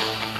Hey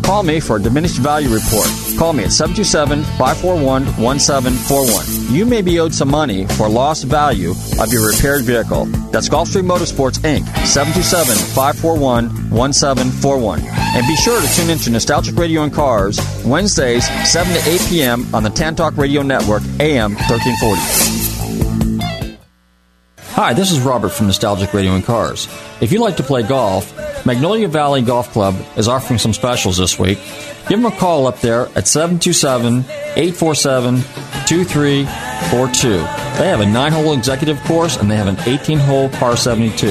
call me for a diminished value report. Call me at 727 541 1741. You may be owed some money for lost value of your repaired vehicle. That's Gulfstream Motorsports Inc. 727 541 1741. And be sure to tune in to Nostalgic Radio and Cars Wednesdays, 7 to 8 p.m. on the Tan Talk Radio Network, AM 1340. Hi, this is Robert from Nostalgic Radio and Cars. If you like to play golf, Magnolia Valley Golf Club is offering some specials this week. Give them a call up there at 727 847 2342. They have a 9 hole executive course and they have an 18 hole par 72.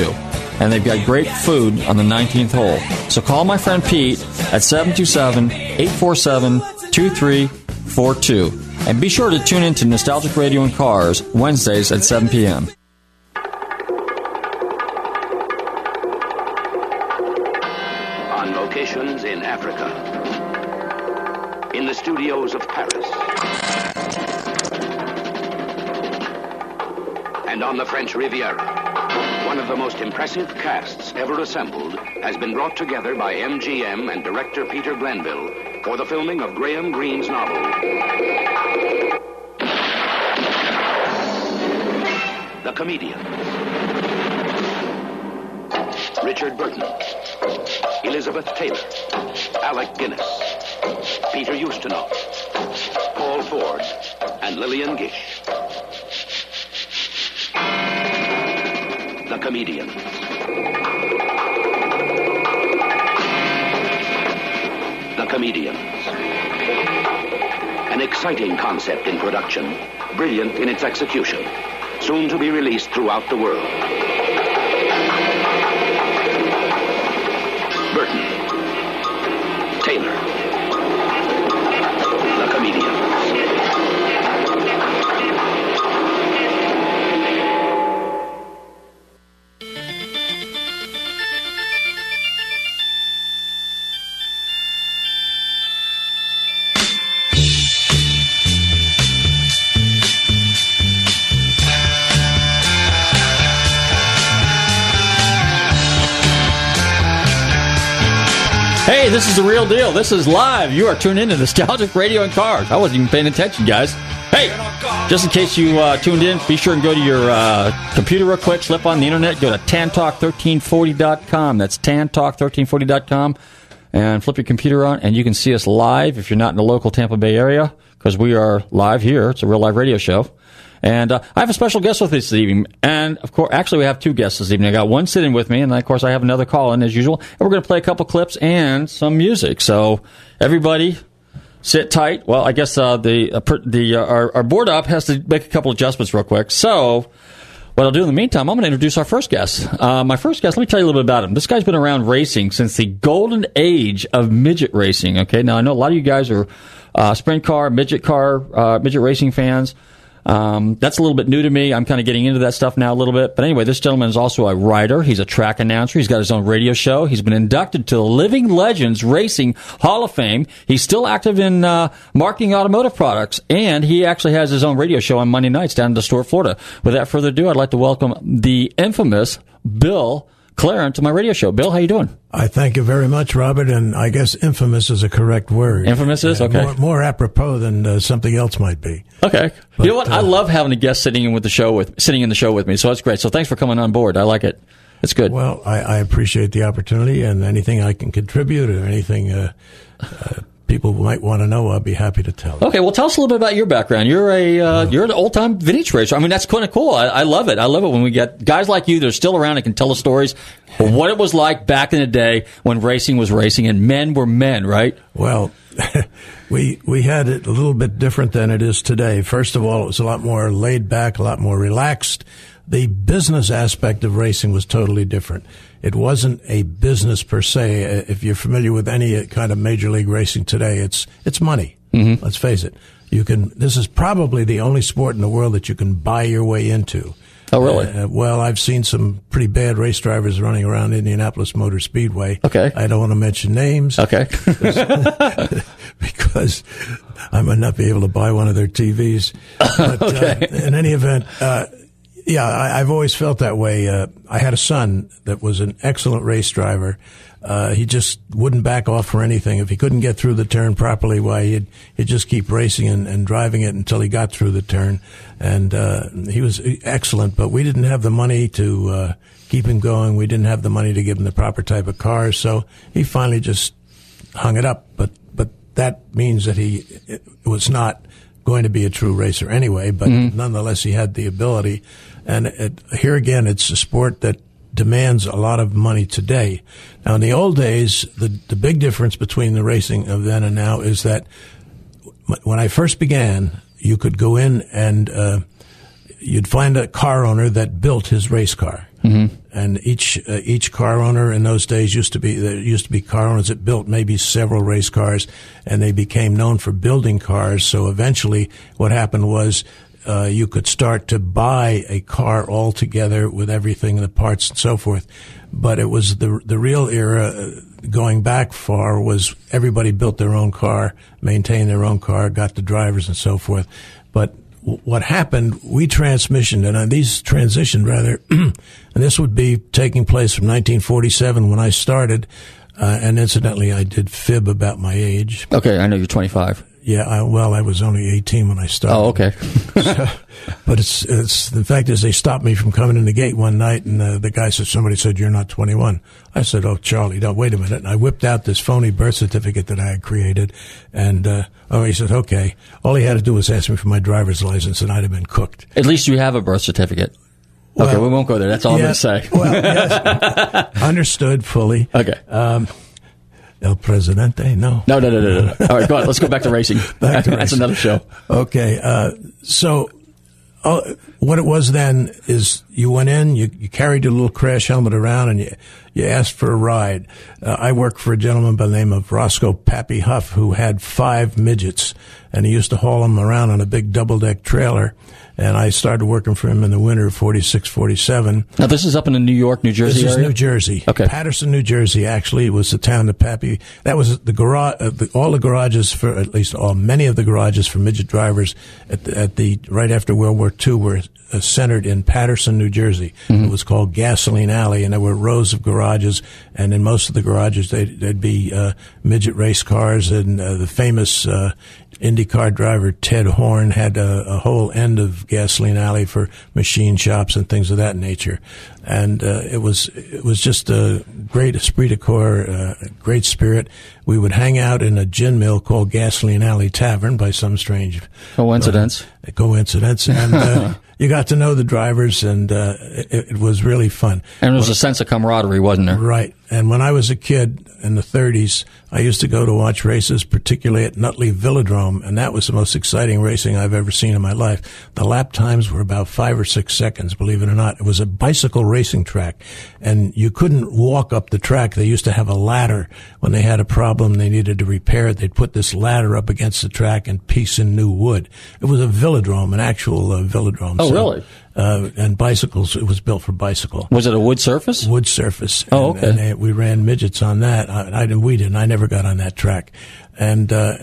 And they've got great food on the 19th hole. So call my friend Pete at 727 847 2342. And be sure to tune in to Nostalgic Radio and Cars Wednesdays at 7 p.m. Africa, in the studios of Paris, and on the French Riviera. One of the most impressive casts ever assembled has been brought together by MGM and director Peter Glenville for the filming of Graham Greene's novel. The Comedian. Richard Burton. Elizabeth Taylor, Alec Guinness, Peter Ustinov, Paul Ford, and Lillian Gish. The Comedian. The Comedians. An exciting concept in production, brilliant in its execution, soon to be released throughout the world. This is the real deal. This is live. You are tuned in to Nostalgic Radio and Cars. I wasn't even paying attention, guys. Hey, just in case you uh, tuned in, be sure and go to your uh, computer real quick, slip on the internet, go to tantalk1340.com. That's tantalk1340.com, and flip your computer on, and you can see us live if you're not in the local Tampa Bay area, because we are live here. It's a real live radio show. And uh, I have a special guest with us this evening. And of course, actually, we have two guests this evening. I got one sitting with me, and then, of course, I have another call in as usual. And we're going to play a couple clips and some music. So, everybody, sit tight. Well, I guess uh, the uh, the uh, our, our board up has to make a couple adjustments real quick. So, what I'll do in the meantime, I'm going to introduce our first guest. Uh, my first guest, let me tell you a little bit about him. This guy's been around racing since the golden age of midget racing. Okay, now I know a lot of you guys are uh, sprint car, midget car, uh, midget racing fans. Um, that's a little bit new to me. I'm kind of getting into that stuff now a little bit. But anyway, this gentleman is also a writer. He's a track announcer. He's got his own radio show. He's been inducted to the Living Legends Racing Hall of Fame. He's still active in uh, marketing automotive products, and he actually has his own radio show on Monday nights down in the store, Florida. Without further ado, I'd like to welcome the infamous Bill Clarence to my radio show. Bill, how you doing? I thank you very much, Robert, and I guess infamous is a correct word. Infamous is? Uh, Okay. More, more apropos than uh, something else might be. Okay. you know what? But, I uh, love having a guest sitting in with the show with sitting in the show with me. So that's great. So thanks for coming on board. I like it. It's good. Well, I, I appreciate the opportunity and anything I can contribute or anything uh, uh, people might want to know, I'll be happy to tell. Okay, well, tell us a little bit about your background. You're a uh, you're an old time vintage racer. I mean, that's kind of cool. I, I, love it. I love it when we get guys like you that are still around and can tell the stories of what it was like back in the day when racing was racing and men were men, right? Well. we we had it a little bit different than it is today. First of all, it was a lot more laid back, a lot more relaxed. The business aspect of racing was totally different. It wasn't a business per se. If you're familiar with any kind of major league racing today, it's it's money. Mm-hmm. Let's face it. You can. This is probably the only sport in the world that you can buy your way into. Oh, really? Uh, well, I've seen some pretty bad race drivers running around Indianapolis Motor Speedway. Okay. I don't want to mention names. Okay. because I might not be able to buy one of their TVs. But okay. uh, in any event, uh, yeah, I, have always felt that way. Uh, I had a son that was an excellent race driver. Uh, he just wouldn't back off for anything. If he couldn't get through the turn properly, why he'd he'd just keep racing and, and driving it until he got through the turn. And uh, he was excellent, but we didn't have the money to uh, keep him going. We didn't have the money to give him the proper type of cars, so he finally just hung it up. But but that means that he was not going to be a true racer anyway. But mm-hmm. nonetheless, he had the ability. And it, here again, it's a sport that demands a lot of money today. Now, in the old days, the, the big difference between the racing of then and now is that when I first began, you could go in and uh, you'd find a car owner that built his race car. Mm-hmm. And each uh, each car owner in those days used to be there used to be car owners that built maybe several race cars, and they became known for building cars. So eventually, what happened was uh, you could start to buy a car altogether with everything, the parts and so forth. But it was the the real era uh, going back far was everybody built their own car, maintained their own car, got the drivers and so forth. But what happened, we transmissioned, and uh, these transitioned rather, and this would be taking place from 1947 when I started. Uh, and incidentally, I did fib about my age. Okay, I know you're 25. Yeah, I, well, I was only 18 when I started. Oh, okay. so, but it's, it's, the fact is they stopped me from coming in the gate one night and uh, the guy said, somebody said, you're not 21. I said, oh, Charlie, no, wait a minute. And I whipped out this phony birth certificate that I had created. And, uh, oh, he said, okay. All he had to do was ask me for my driver's license and I'd have been cooked. At least you have a birth certificate. Well, okay, we won't go there. That's all yes, I'm going to say. well, yes, understood fully. Okay. Um, El Presidente? No. No, no, no, no, no. All right, go on. Let's go back to racing. back to That's racing. another show. Okay. Uh, so, uh, what it was then is you went in, you, you, carried your little crash helmet around, and you you asked for a ride. Uh, I worked for a gentleman by the name of Roscoe Pappy Huff who had five midgets, and he used to haul them around on a big double deck trailer and I started working for him in the winter of 46, 47. Now, this is up in the New York, New Jersey This is New Jersey. Okay. Paterson, New Jersey, actually, It was the town that Pappy, that was the garage, uh, the, all the garages for, at least all, many of the garages for midget drivers at the, at the right after World War II were uh, centered in Paterson, New Jersey. Mm-hmm. It was called Gasoline Alley, and there were rows of garages, and in most of the garages, they'd, there'd be uh, midget race cars, and uh, the famous uh, IndyCar driver Ted Horn had a, a, whole end of gasoline alley for machine shops and things of that nature, and uh, it was it was just a great esprit de corps, uh, great spirit. We would hang out in a gin mill called Gasoline Alley Tavern by some strange coincidence. Coincidence, and uh, you got to know the drivers, and uh, it, it, was really fun. And there was a sense of camaraderie, wasn't there? Right. And when I was a kid in the 30s, I used to go to watch races, particularly at Nutley Velodrome, and that was the most exciting racing I've ever seen in my life. The lap times were about five or six seconds, believe it or not. It was a bicycle racing track, and you couldn't walk up the track. They used to have a ladder. When they had a problem, they needed to repair it. They'd put this ladder up against the track and piece in new wood. It was a velodrome, an actual uh, velodrome. Oh, so, really? Uh, and bicycles. It was built for bicycle. Was it a wood surface? Wood surface. Oh, okay. And, and we ran midgets on that. I, I, we didn't. I never got on that track. And uh,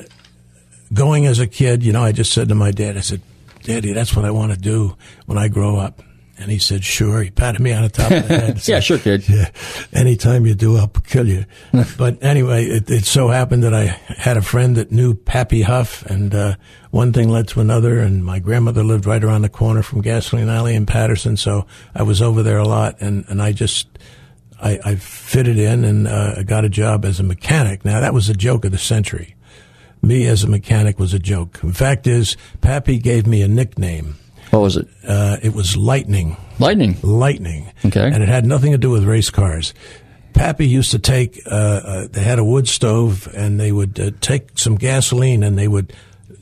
going as a kid, you know, I just said to my dad, I said, "Daddy, that's what I want to do when I grow up." And he said, sure. He patted me on the top of the head. Said, yeah, sure, kid. Yeah. Anytime you do, I'll kill you. but anyway, it, it, so happened that I had a friend that knew Pappy Huff and, uh, one thing led to another and my grandmother lived right around the corner from Gasoline Alley in Paterson, So I was over there a lot and, and I just, I, I fitted in and, uh, got a job as a mechanic. Now that was a joke of the century me as a mechanic was a joke. In fact, is Pappy gave me a nickname. What was it? Uh, it was Lightning. Lightning. Lightning. Okay. And it had nothing to do with race cars. Pappy used to take, uh, uh, they had a wood stove and they would uh, take some gasoline and they would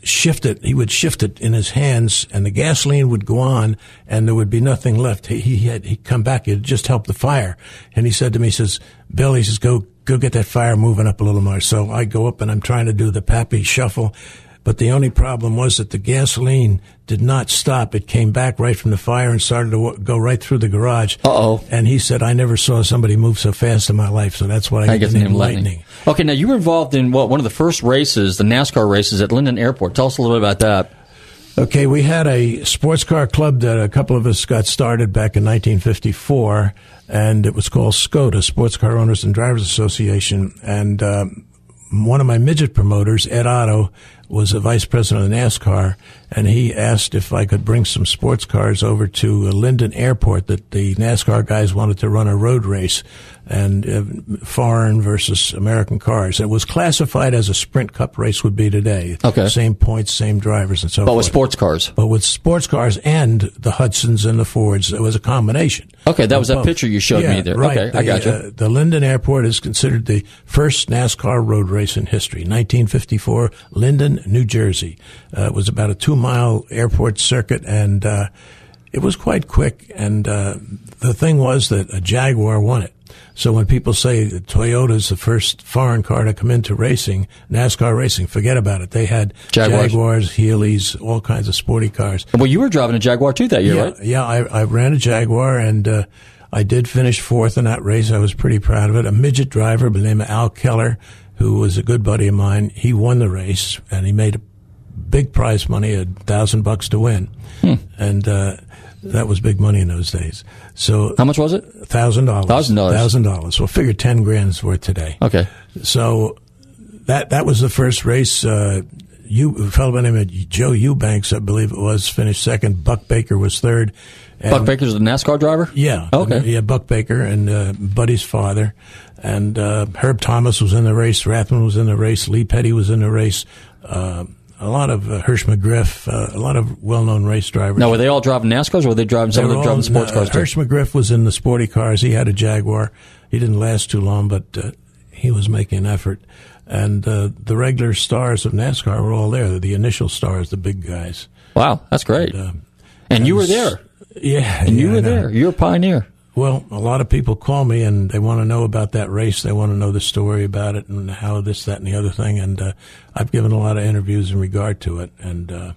shift it. He would shift it in his hands and the gasoline would go on and there would be nothing left. He, he had, he'd come back. It'd just help the fire. And he said to me, he says, Bill, he says, go, go get that fire moving up a little more. So I go up and I'm trying to do the Pappy shuffle. But the only problem was that the gasoline did not stop. It came back right from the fire and started to w- go right through the garage. Uh-oh. And he said, I never saw somebody move so fast in my life. So that's why I, I get the name name Lightning. Lightning. Okay, now you were involved in what one of the first races, the NASCAR races at Linden Airport. Tell us a little bit about that. Okay, we had a sports car club that a couple of us got started back in 1954, and it was called SCOTA, Sports Car Owners and Drivers Association. And um, one of my midget promoters, Ed Otto, was a vice president of NASCAR, and he asked if I could bring some sports cars over to Linden Airport that the NASCAR guys wanted to run a road race and uh, foreign versus American cars. It was classified as a sprint cup race would be today. Okay. Same points, same drivers, and so But forth. with sports cars. But with sports cars and the Hudsons and the Fords, it was a combination. Okay, that was that both. picture you showed Yeah, me there. Right. Okay, I The, got you. uh, the Linden Airport is considered the first NASCAR road race in history. 1954, Linden, New Jersey. Uh, it was about a two mile airport circuit and, uh, it was quite quick. And, uh, the thing was that a Jaguar won it. So when people say that Toyota's the first foreign car to come into racing, NASCAR racing, forget about it. They had Jaguars. Jaguars, Healey's, all kinds of sporty cars. well, you were driving a Jaguar too that year, Yeah, right? yeah. I, I ran a Jaguar and uh, I did finish fourth in that race. I was pretty proud of it. A midget driver by the name of Al Keller, who was a good buddy of mine, he won the race and he made a big prize money, a thousand bucks to win, Hmm. and uh, that was big money in those days. So How much was it? thousand dollars, $1,000. thousand dollars. Well, figure ten grand's worth today. Okay. So that that was the first race. Uh, you a fellow by the name of Joe Eubanks, I believe it was, finished second. Buck Baker was third. And- Buck Baker's the NASCAR driver? Yeah. Okay. Yeah, Buck Baker and uh, Buddy's father, and uh, Herb Thomas was in the race. Rathman was in the race. Lee Petty was in the race. Uh, a lot of uh, Hirsch McGriff, uh, a lot of well-known race drivers. Now, were they all driving NASCARs or were they driving some They of them driving sports uh, cars too? Hirsch McGriff was in the sporty cars. He had a Jaguar. He didn't last too long, but uh, he was making an effort. And uh, the regular stars of NASCAR were all there. The initial stars, the big guys. Wow, that's great. Uh, and you were there. Yeah, And you were there. You're a pioneer. Well, a lot of people call me and they want to know about that race. They want to know the story about it and how this, that, and the other thing. And uh, I've given a lot of interviews in regard to it. And uh,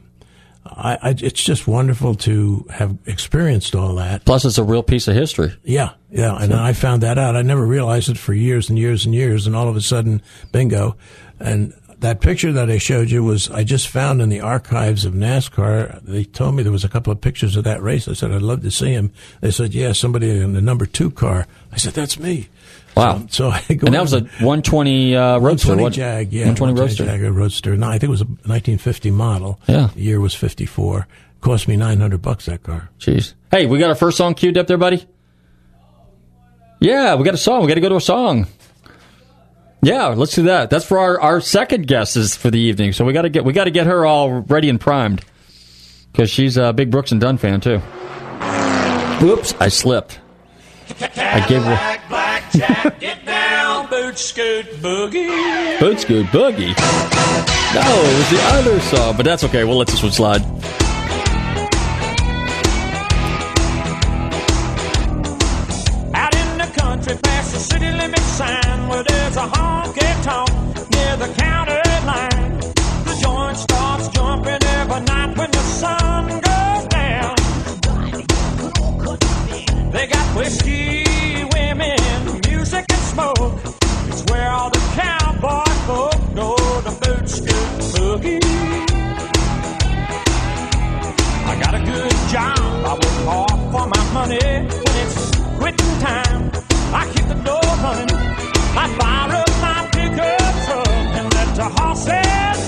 I, I, it's just wonderful to have experienced all that. Plus, it's a real piece of history. Yeah, yeah. And I found that out. I never realized it for years and years and years. And all of a sudden, bingo. And that picture that I showed you was I just found in the archives of NASCAR. They told me there was a couple of pictures of that race. I said I'd love to see him. They said, yeah, somebody in the number two car. I said that's me. Wow. So, so I go And that was a 120 uh, Roadster. 120 Jag, yeah, 120 Roadster. Roadster. No, I think it was a 1950 model. Yeah. The year was 54. Cost me 900 bucks that car. Jeez. Hey, we got our first song queued up there, buddy? Yeah, we got a song. We got to go to a song. Yeah, let's do that. That's for our, our second guest is for the evening. So we got to get we got to get her all ready and primed because she's a big Brooks and Dunn fan too. Whoops, I slipped. I gave her Black, blackjack, get down, boot scoot boogie. Boot Scoot Boogie. No, it was the other song, but that's okay. We'll let this one slide. Smoke. It's where all the cowboy folk go to boot scoot boogie. I got a good job. I work hard for my money. When it's quitting time, I keep the door running. I fire up my pickup truck and let the horses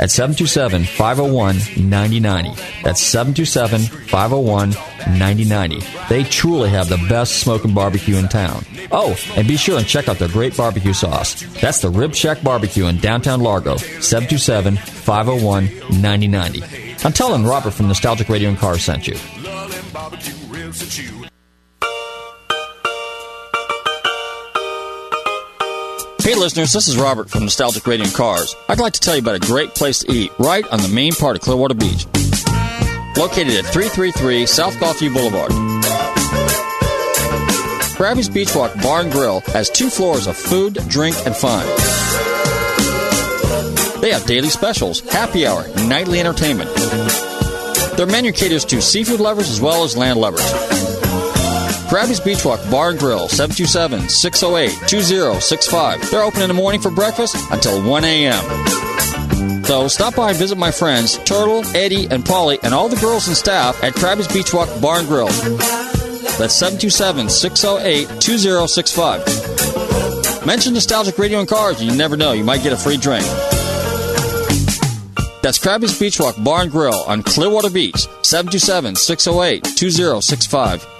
at 727 501 9090. That's 727 501 9090. They truly have the best smoking barbecue in town. Oh, and be sure and check out their great barbecue sauce. That's the Rib Shack Barbecue in downtown Largo, 727 501 9090. I'm telling Robert from Nostalgic Radio and Cars sent you. Hey listeners, this is Robert from Nostalgic Radio and Cars. I'd like to tell you about a great place to eat right on the main part of Clearwater Beach. located at 333 South Gulfview Boulevard. Krabby's Beach Walk Bar and Grill has two floors of food, drink, and fun. They have daily specials, happy hour, nightly entertainment. Their menu caters to seafood lovers as well as land lovers. Krabby's Beach Walk Bar and Grill, 727 608 2065. They're open in the morning for breakfast until 1 a.m. So stop by and visit my friends, Turtle, Eddie, and Polly, and all the girls and staff at Krabby's Beach Walk Bar and Grill. That's 727 608 2065. Mention Nostalgic Radio and Cars, and you never know, you might get a free drink. That's Krabby's Beach Walk Bar and Grill on Clearwater Beach, 727 608 2065.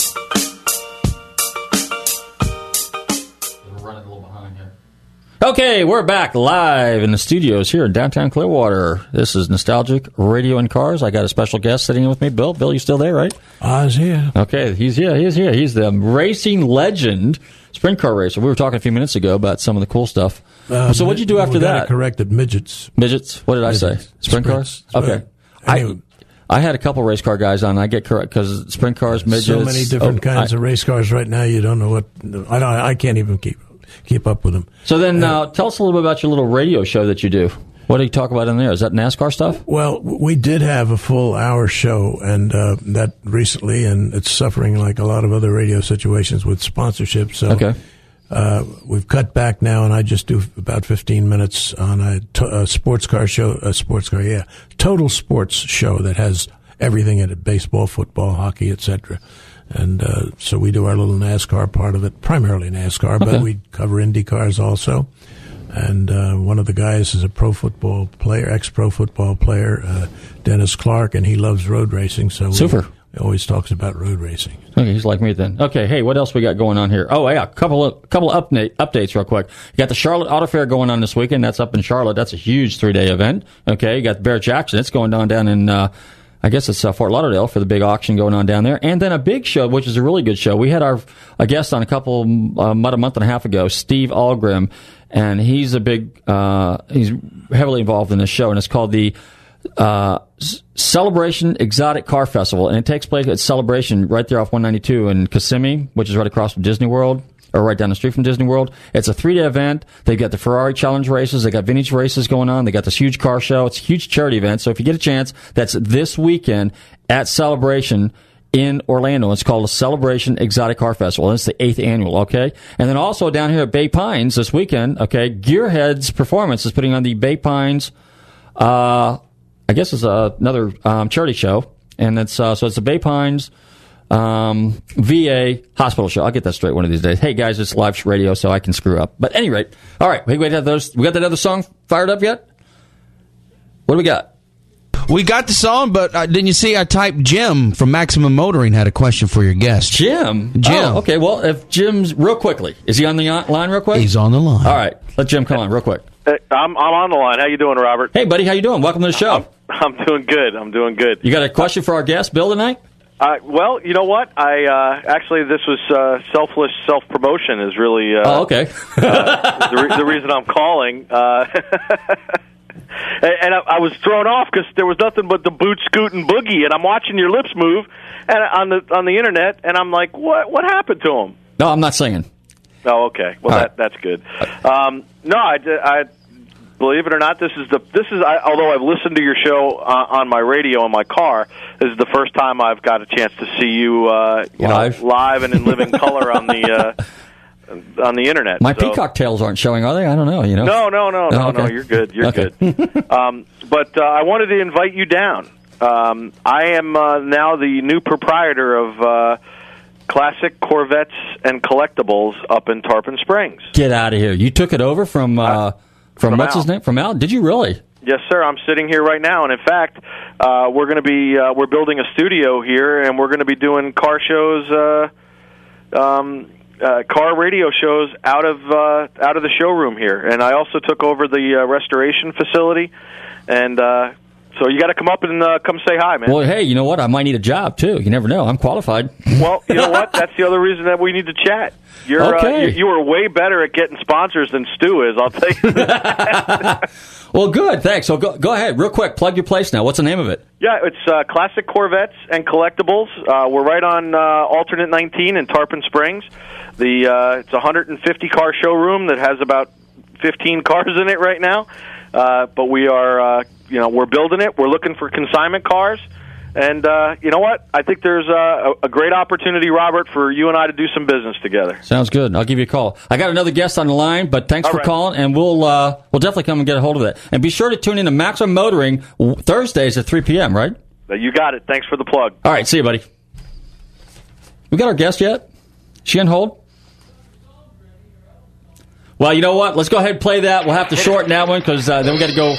Okay, we're back live in the studios here in downtown Clearwater. This is Nostalgic Radio and Cars. I got a special guest sitting in with me, Bill. Bill, you still there, right? Oz here. Okay, he's here. He's here. He's the racing legend, sprint car racer. We were talking a few minutes ago about some of the cool stuff. Uh, so, what'd you do after that? Corrected midgets. Midgets? What did I say? Sprint Sprints. cars? Okay. Anyway. I, I had a couple race car guys on. I get correct because sprint cars, midgets. So many different oh, kinds I- of race cars right now. You don't know what. I don't. I can't even keep keep up with them. So then, uh, tell us a little bit about your little radio show that you do. What do you talk about in there? Is that NASCAR stuff? Well, we did have a full hour show, and uh, that recently, and it's suffering like a lot of other radio situations with sponsorship. So Okay. uh, we've cut back now, and I just do about 15 minutes on a, sports car show, a sports car, yeah, total sports show that has everything in it: baseball, football, hockey, etc. And uh, so we do our little NASCAR part of it, primarily NASCAR, Okay. but we cover Indy cars also. And uh, one of the guys is a pro football player, ex-pro football player, uh, Dennis Clark, and he loves road racing. So Super. he always talks about road racing. Okay, he's like me then. Okay, hey, what else we got going on here? Oh yeah, a couple of couple of update, updates real quick. You got the Charlotte Auto Fair going on this weekend. That's up in Charlotte. That's a huge three day event. Okay, you got Barrett-Jackson. It's going on down in. Uh, I guess it's uh, Fort Lauderdale for the big auction going on down there, and then a big show, which is a really good show. We had our a guest on a couple uh, about a month and a half ago, Steve Algrim, and he's a big uh, he's heavily involved in this show, and it's called the uh, Celebration Exotic Car Festival, and it takes place at Celebration right there off 192 in Kissimmee, which is right across from Disney World, or right down the street from Disney World. It's a three day event. They've got the Ferrari Challenge races, they got vintage races going on, they got this huge car show. It's a huge charity event. So if you get a chance, that's this weekend at Celebration in Orlando. It's called a Celebration Exotic Car Festival. It's the eighth annual, okay? And then also down here at Bay Pines this weekend, okay, Gearheads Performance is putting on the Bay Pines uh, I guess it's uh, another um, charity show, and it's uh, so it's the Bay Pines um, VA hospital show. I'll get that straight one of these days. Hey guys, it's live radio, so I can screw up. But at any rate, all right, we got those. We got that other song fired up yet? What do we got? We got the song, but uh, didn't you see I typed Jim from Maximum Motoring had a question for your guest. Jim. Jim. Oh, okay. Well, if Jim's real quickly, is he on the line real quick? He's on the line. All right, let Jim come on real quick. Hey, I'm I'm on the line. How you doing, Robert? Hey, buddy, how you doing? Welcome to the show. I'm doing good. I'm doing good. You got a question for our guest, Bill, tonight? Uh, well, you know what? I uh, actually this was uh, selfless self promotion is really uh, Oh, okay. the, re- the reason I'm calling. Uh, and I, I was thrown off because there was nothing but the boot scoot and boogie, and I'm watching your lips move and on the on the internet, and I'm like, what what happened to him? no, I'm not singing. Oh, okay. Well, All that that's good. Um, no, I, I believe it or not, this is the this is. I, although I've listened to your show uh, on my radio in my car, this is the first time I've got a chance to see you, uh, you Live? know, live and in living color on the uh, on the internet. My So- peacock tails aren't showing, are they? I don't know. You know. No, no, no, no, Oh, no. okay. You're good. You're Okay. good. um, but uh, I wanted to invite you down. Um, I am uh, now the new proprietor of uh, classic Corvettes and collectibles up in Tarpon Springs. Get out of here! You took it over from uh, from, from what's Al. his name? From Al? Did you really? Yes, sir. I'm sitting here right now, and in fact, uh, we're going to be uh, we're building a studio here, and we're going to be doing car shows, uh, um, uh, car radio shows out of uh, out of the showroom here. And I also took over the uh, restoration facility, and uh, so you got to come up and uh, come say hi, man. Well, hey, you know what? I might need a job too. You never know. I'm qualified. Well, you know what? That's the other reason that we need to chat. You're uh, Okay. you, you are way better at getting sponsors than Stu is. I'll tell you. that. Well, good. Thanks. So go, go ahead, real quick. Plug your place now. What's the name of it? Yeah, it's uh, classic Corvettes and collectibles. Uh, we're right on uh, alternate 19 in Tarpon Springs. The uh, it's a 150 car showroom that has about 15 cars in it right now. Uh, but we are, uh, you know, we're building it. We're looking for consignment cars. And uh, you know what? I think there's a, a great opportunity, Robert, for you and I to do some business together. Sounds good. I'll give you a call. I got another guest on the line, but thanks All for right. calling, and we'll uh, we'll definitely come and get a hold of that. And be sure to tune in to Maximum Motoring Thursdays at 3 p.m. Right? Uh, You got it. Thanks for the plug. All right. See you, buddy. We got our guest yet? She on hold? Well, you know what? Let's go ahead and play that. We'll have to shorten that one because uh, then we got to go.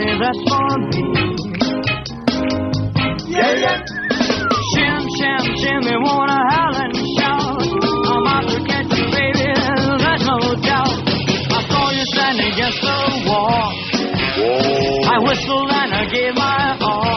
Honey, that's for me. Yeah, yeah. Shim, shim, shimmy, wanna howl and shout. I'm out to get you, baby, there's no doubt. I saw you standing against the wall. I whistled and I gave my all.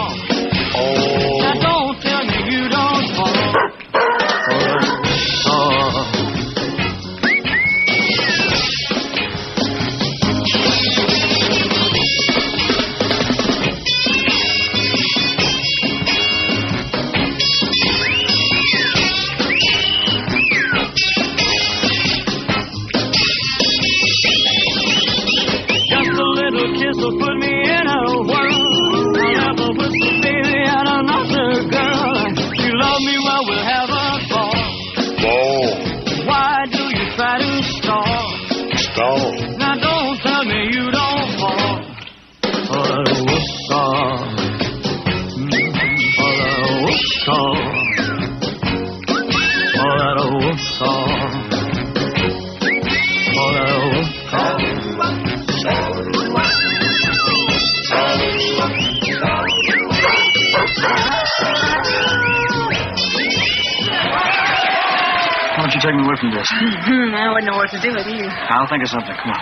To do with you. I'll think of something. Come on.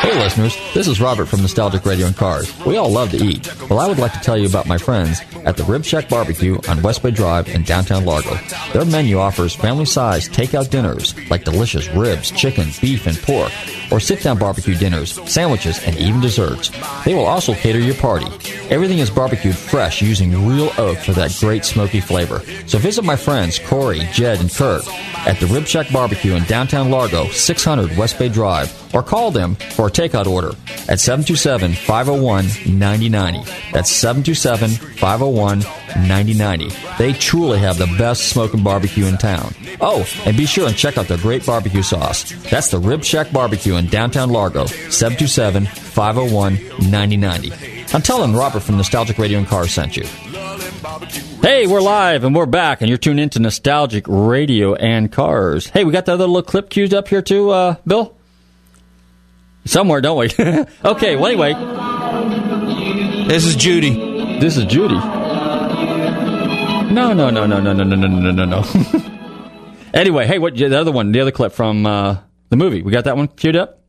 Hey, listeners, this is Robert from Nostalgic Radio and Cars. We all love to eat. Well, I would like to tell you about my friends at the Rib Shack Barbecue on West Bay Drive in downtown Largo. Their menu offers family sized takeout dinners like delicious ribs, chicken, beef, and pork, or sit down barbecue dinners, sandwiches, and even desserts. They will also cater your party. Everything is barbecued fresh using real oak for that great smoky flavor. So visit my friends Corey, Jed, and Kurt at the Rib Shack Barbecue in downtown Largo, 600 West Bay Drive, or call them for a takeout order at 727 501 9090. That's 727 501 9090. They truly have the best smoking barbecue in town. Oh, and be sure and check out their great barbecue sauce. That's the Rib Shack Barbecue in downtown Largo, 727 501 9090. I'm telling Robert from Nostalgic Radio and Cars sent you. Hey, we're live and we're back, and you're tuned into Nostalgic Radio and Cars. Hey, we got the other little clip queued up here too, uh, Bill? Somewhere, don't we? okay, well, anyway. This is Judy. This is Judy. No, no, no, no, no, no, no, no, no, no, no. anyway, hey, what the other one, the other clip from uh, the movie? We got that one queued up?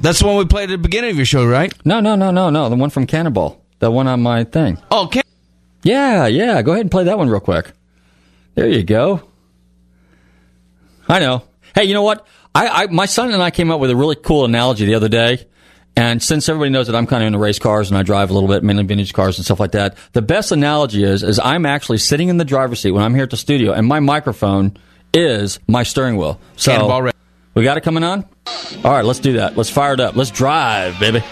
That's the one we played at the beginning of your show, right? No, no, no, no, no. The one from Cannonball. The one on my thing. Oh, can- Yeah, yeah. Go ahead and play that one real quick. There you go. I know. Hey, you know what? I, I my son and I came up with a really cool analogy the other day. And since everybody knows that I'm kind of into race cars and I drive a little bit, mainly vintage cars and stuff like that, the best analogy is is I'm actually sitting in the driver's seat when I'm here at the studio, and my microphone is my steering wheel. So Cannonball Red. We got it coming on. All right, let's do that. Let's fire it up. Let's drive, baby.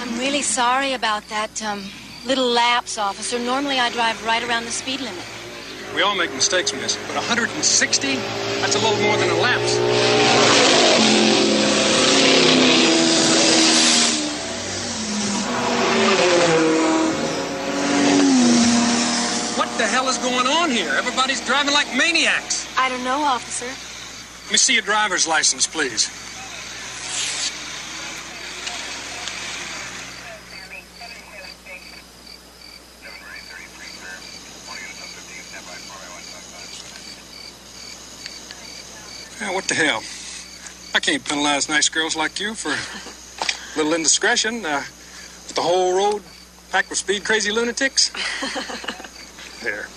I'm really sorry about that um, little lapse, officer. Normally I drive right around the speed limit. We all make mistakes, miss. But 160? That's a little more than a lapse. Hell is going on here? Everybody's driving like maniacs. I don't know, officer. Let me see your driver's license, please. Yeah, what the hell? I can't penalize nice girls like you for a little indiscretion. Uh, with the whole road packed with speed crazy lunatics. there.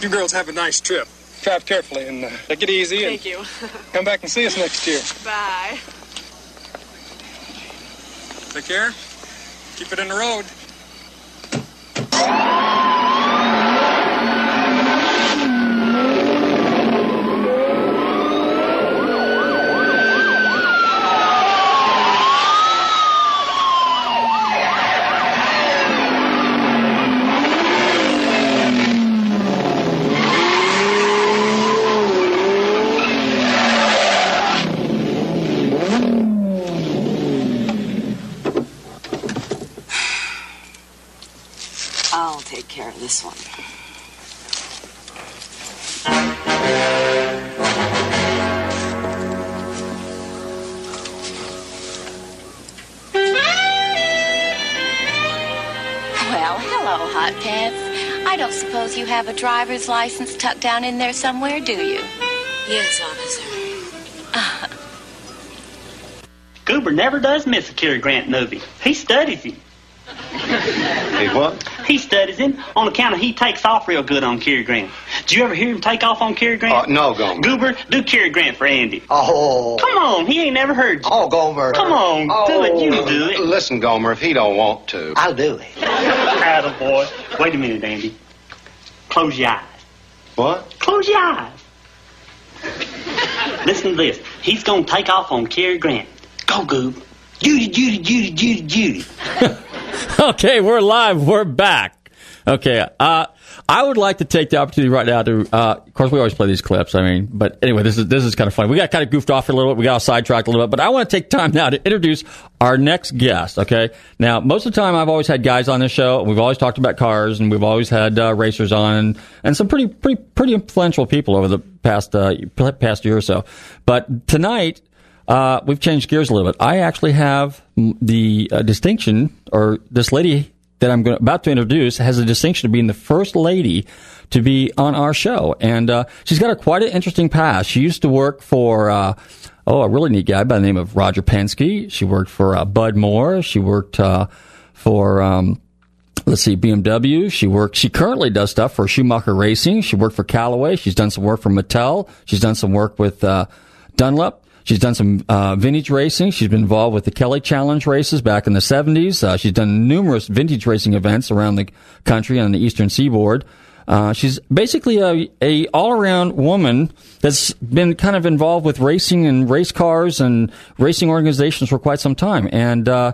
You girls have a nice trip. Drive carefully and uh, take it easy. Thank you. Come back and see us next year. Bye. Take care. Keep it in the road. Driver's license tucked down in there somewhere, do you? Yes, officer. Goober never does miss a Cary Grant movie. He studies him. Hey, what? He studies him on account of he takes off real good on Cary Grant. Did you ever hear him take off on Cary Grant? Uh, no, Gomer. Goober, do Cary Grant for Andy. Oh. Come on, he ain't never heard you. Oh, Gomer. Come on, do it, you do it. Listen, Gomer, if he don't want to. I'll do it. Atta boy. Wait a minute, Andy. Close your eyes. What? Close your eyes. Listen to this. He's gonna take off on Cary Grant. Go, Goob. Judy, Judy, Judy, Judy, Judy. okay, we're live. We're back. Okay, uh, I would like to take the opportunity right now to. Uh, of course, we always play these clips. I mean, but anyway, this is this is kind of funny. We got kind of goofed off a little bit. We got sidetracked a little bit, but I want to take time now to introduce our next guest. Okay, now most of the time I've always had guys on this show. We've always talked about cars, and we've always had uh, racers on, and some pretty pretty pretty influential people over the past uh, past year or so. But tonight. Uh, we've changed gears a little bit. I actually have the uh, distinction, or this lady that I'm going about to introduce has a distinction of being the first lady to be on our show, and uh, she's got a quite an interesting past. She used to work for. Uh, Oh, a really neat guy by the name of Roger Penske. She worked for uh, Bud Moore. She worked uh, for um, let's see, BMW. She worked. She currently does stuff for Schumacher Racing. She worked for Callaway. She's done some work for Mattel. She's done some work with uh, Dunlop. She's done some uh, vintage racing. She's been involved with the Kelly Challenge races back in the 70s. Uh, she's done numerous vintage racing events around the country on the eastern seaboard. Uh, she's basically a, a all around woman that's been kind of involved with racing and race cars and racing organizations for quite some time. And uh,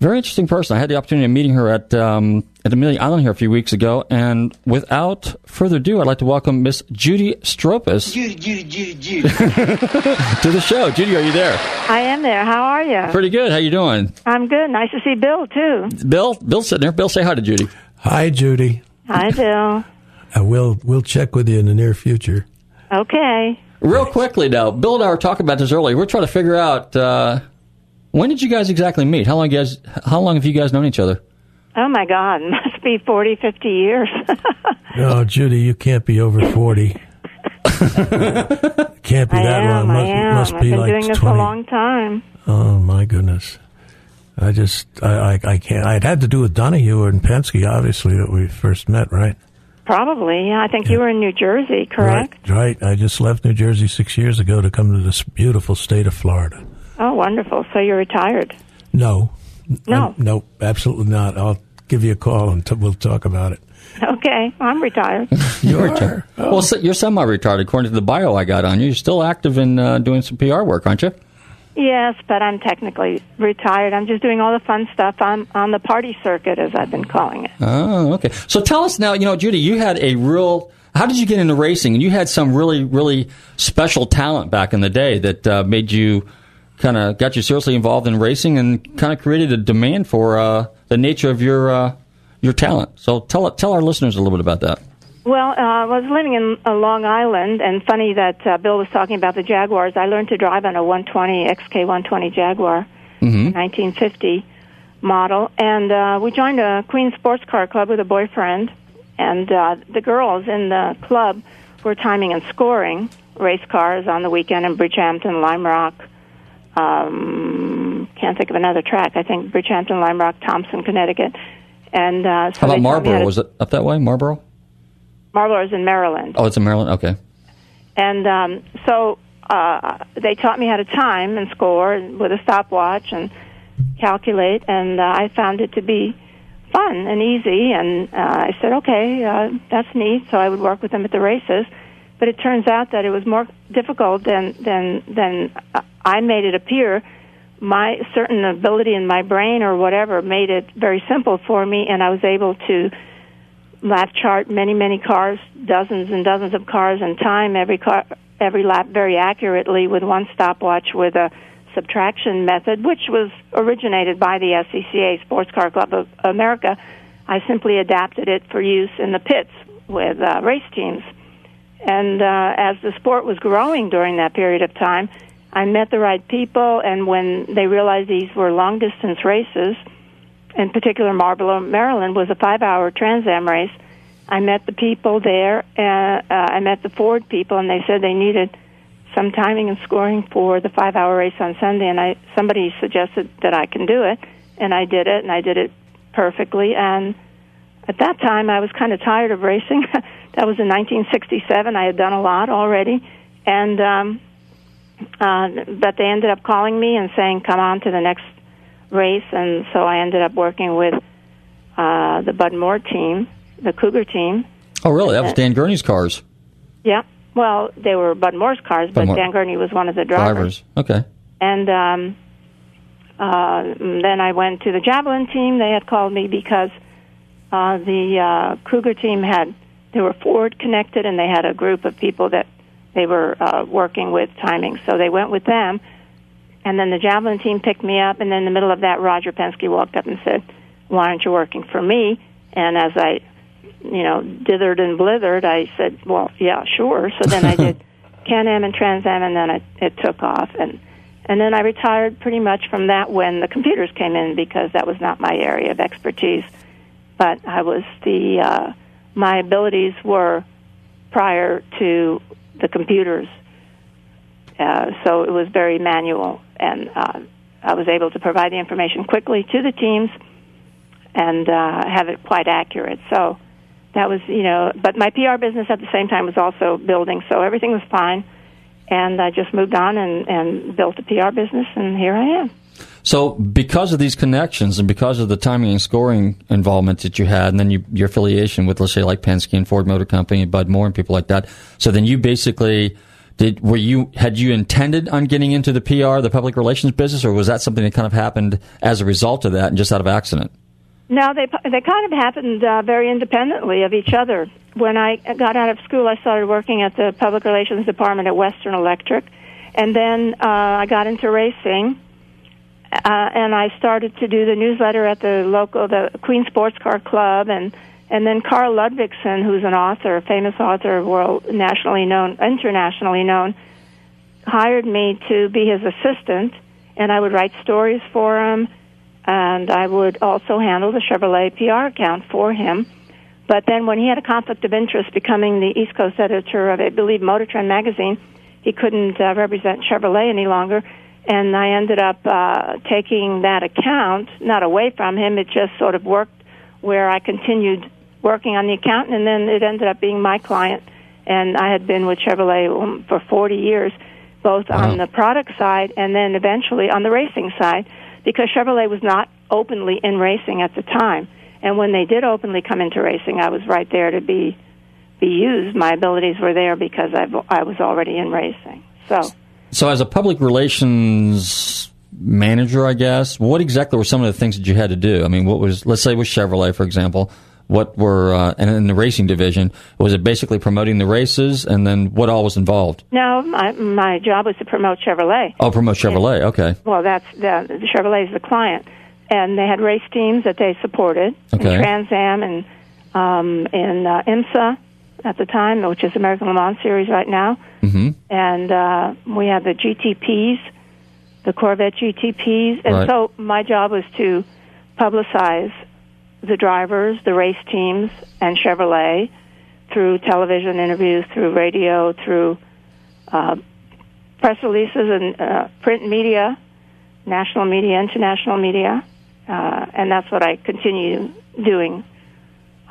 very interesting person. I had the opportunity of meeting her at um, at Amelia Island here a few weeks ago. And without further ado, I'd like to welcome Miss Judy Stropus Judy, Judy, Judy, Judy. to the show. Judy, are you there? I am there. How are you? Pretty good. How you doing? I'm good. Nice to see Bill too. Bill, Bill's sitting there. Bill, say hi to Judy. Hi, Judy. Hi, Bill. Uh, we'll we'll check with you in the near future. Okay. Real quickly now, Bill and I were talking about this earlier. We're trying to figure out uh, when did you guys exactly meet? How long you guys? How long have you guys known each other? Oh my God, must be forty, fifty years. No, oh, Judy, you can't be over forty. can't be I that am. long. Must, I am. must I've be been like doing this twenty. a long time. Oh my goodness. I just I, I I can't. It had to do with Donohue and Penske, obviously, that we first met, right? Probably. Yeah, I think you were in New Jersey, correct? Right. Right. I just left New Jersey six years ago to come to this beautiful state of Florida. Oh, wonderful. So you're retired. No. No. I- nope. Absolutely not. I'll give you a call and t- we'll talk about it. Okay, I'm retired. You're retired. Well, so you're semi-retired according to the bio I got on you. You're still active in uh, doing some PR work, aren't you? yes, but I'm technically retired. I'm just doing all the fun stuff on on the party circuit, as I've been calling it. Oh, okay. So tell us now. You know, Judy, you had a real. How did you get into racing? And you had some really, really special talent back in the day that uh, made you kind of got you seriously involved in racing and kind of created a demand for uh, the nature of your uh, your talent. So tell tell our listeners a little bit about that. Well, uh, I was living in uh, Long Island, and funny that uh, Bill was talking about the Jaguars. I learned to drive on a 120 XK 120 Jaguar, Mm-hmm. 1950 model, and uh, we joined a Queen Sports Car Club with a boyfriend, and uh, the girls in the club were timing and scoring race cars on the weekend in Bridgehampton, Lime Rock. Um, can't think of another track. I think Bridgehampton, Lime Rock, Thompson, Connecticut, and uh, so How about Marlboro? to- Was it up that way, Marlboro? is in Maryland. Oh, it's in Maryland. Okay. And um, so uh, they taught me how to time and score with a stopwatch and calculate, and uh, I found it to be fun and easy. And uh, I said, okay, uh, that's neat. So I would work with them at the races. But it turns out that it was more difficult than than than I made it appear. My certain ability in my brain or whatever made it very simple for me, and I was able to lap chart many many cars dozens and dozens of cars and time every car every lap very accurately with one stopwatch with a subtraction method which was originated by the SCCA Sports Car Club of America I simply adapted it for use in the pits with uh, race teams and uh, as the sport was growing during that period of time I met the right people and when they realized these were long distance races in particular Marlboro, Maryland, was a five-hour Trans Am race. I met the people there. Uh, uh, I met the Ford people, and they said they needed some timing and scoring for the five-hour race on Sunday. And I somebody suggested that I can do it, and I did it, and I did it perfectly. And at that time, I was kind of tired of racing. that was in 1967. I had done a lot already, and um, uh, but they ended up calling me and saying, "Come on to the next race," and so I ended up working with uh, the Bud Moore team, the Cougar team. Oh, really? That was Dan Gurney's cars. Yeah. Well, they were Bud Moore's cars, Bud but Moore. Dan Gurney was one of the drivers. Drivers. Okay. And um, uh, then I went to the Javelin team. They had called me because uh, the uh, Cougar team had they were Ford connected, and they had a group of people that they were uh, working with timing. So they went with them. And then the Javelin team picked me up, and then in the middle of that, Roger Penske walked up and said, "Why aren't you working for me?" And as I, you know, dithered and blithered, I said, "Well, yeah, sure." So then I did Can-Am and Trans Am, and then it, it took off, and and then I retired pretty much from that when the computers came in because that was not my area of expertise. But I was the uh, my abilities were prior to the computers, uh, so it was very manual, and uh, I was able to provide the information quickly to the teams and uh, have it quite accurate. So that was, you know, but my PR business at the same time was also building, so everything was fine. And I just moved on and, and built a PR business, and here I am. So, because of these connections and because of the timing and scoring involvement that you had, and then you, your affiliation with, let's say, like Penske and Ford Motor Company and Bud Moore and people like that, so then you basically did. Were you had you intended on getting into the PR, the public relations business, or was that something that kind of happened as a result of that and just out of accident? No, they they kind of happened uh, very independently of each other. When I got out of school, I started working at the public relations department at Western Electric, and then uh, I got into racing, uh, and I started to do the newsletter at the local, the Queen Sports Car Club, and and then Karl Ludvigsen, who's an author, a famous author, world nationally known, internationally known, hired me to be his assistant, and I would write stories for him and I would also handle the Chevrolet PR account for him. But then when he had a conflict of interest becoming the East Coast editor of, I believe, Motor Trend magazine, he couldn't uh, represent Chevrolet any longer. And I ended up uh, taking that account, not away from him, it just sort of worked where I continued working on the account, and then it ended up being my client. And I had been with Chevrolet um, for 40 years, both on the product side and then eventually on the racing side because Chevrolet was not openly in racing at the time. And when they did openly come into racing, I was right there to be be used. My abilities were there because I I was already in racing. So So, as a public relations manager, I guess, what exactly were some of the things that you had to do? I mean, what was, let's say, with Chevrolet, for example, what were, uh, and in the racing division, was it basically promoting the races, and then what all was involved? no, my my job was to promote Chevrolet. Oh, promote Chevrolet. Okay. Well, that's the, the Chevrolet is the client, and they had race teams that they supported, Okay. Trans Am and um, in uh, IMSA, at the time, which is American Le Mans Series right now. Mm-hmm. And uh, we had the GTPs, the Corvette GTPs. And Right. so my job was to publicize the drivers, the race teams, and Chevrolet through television interviews, through radio, through uh, press releases and uh, print media, national media, international media, uh, and that's what I continue doing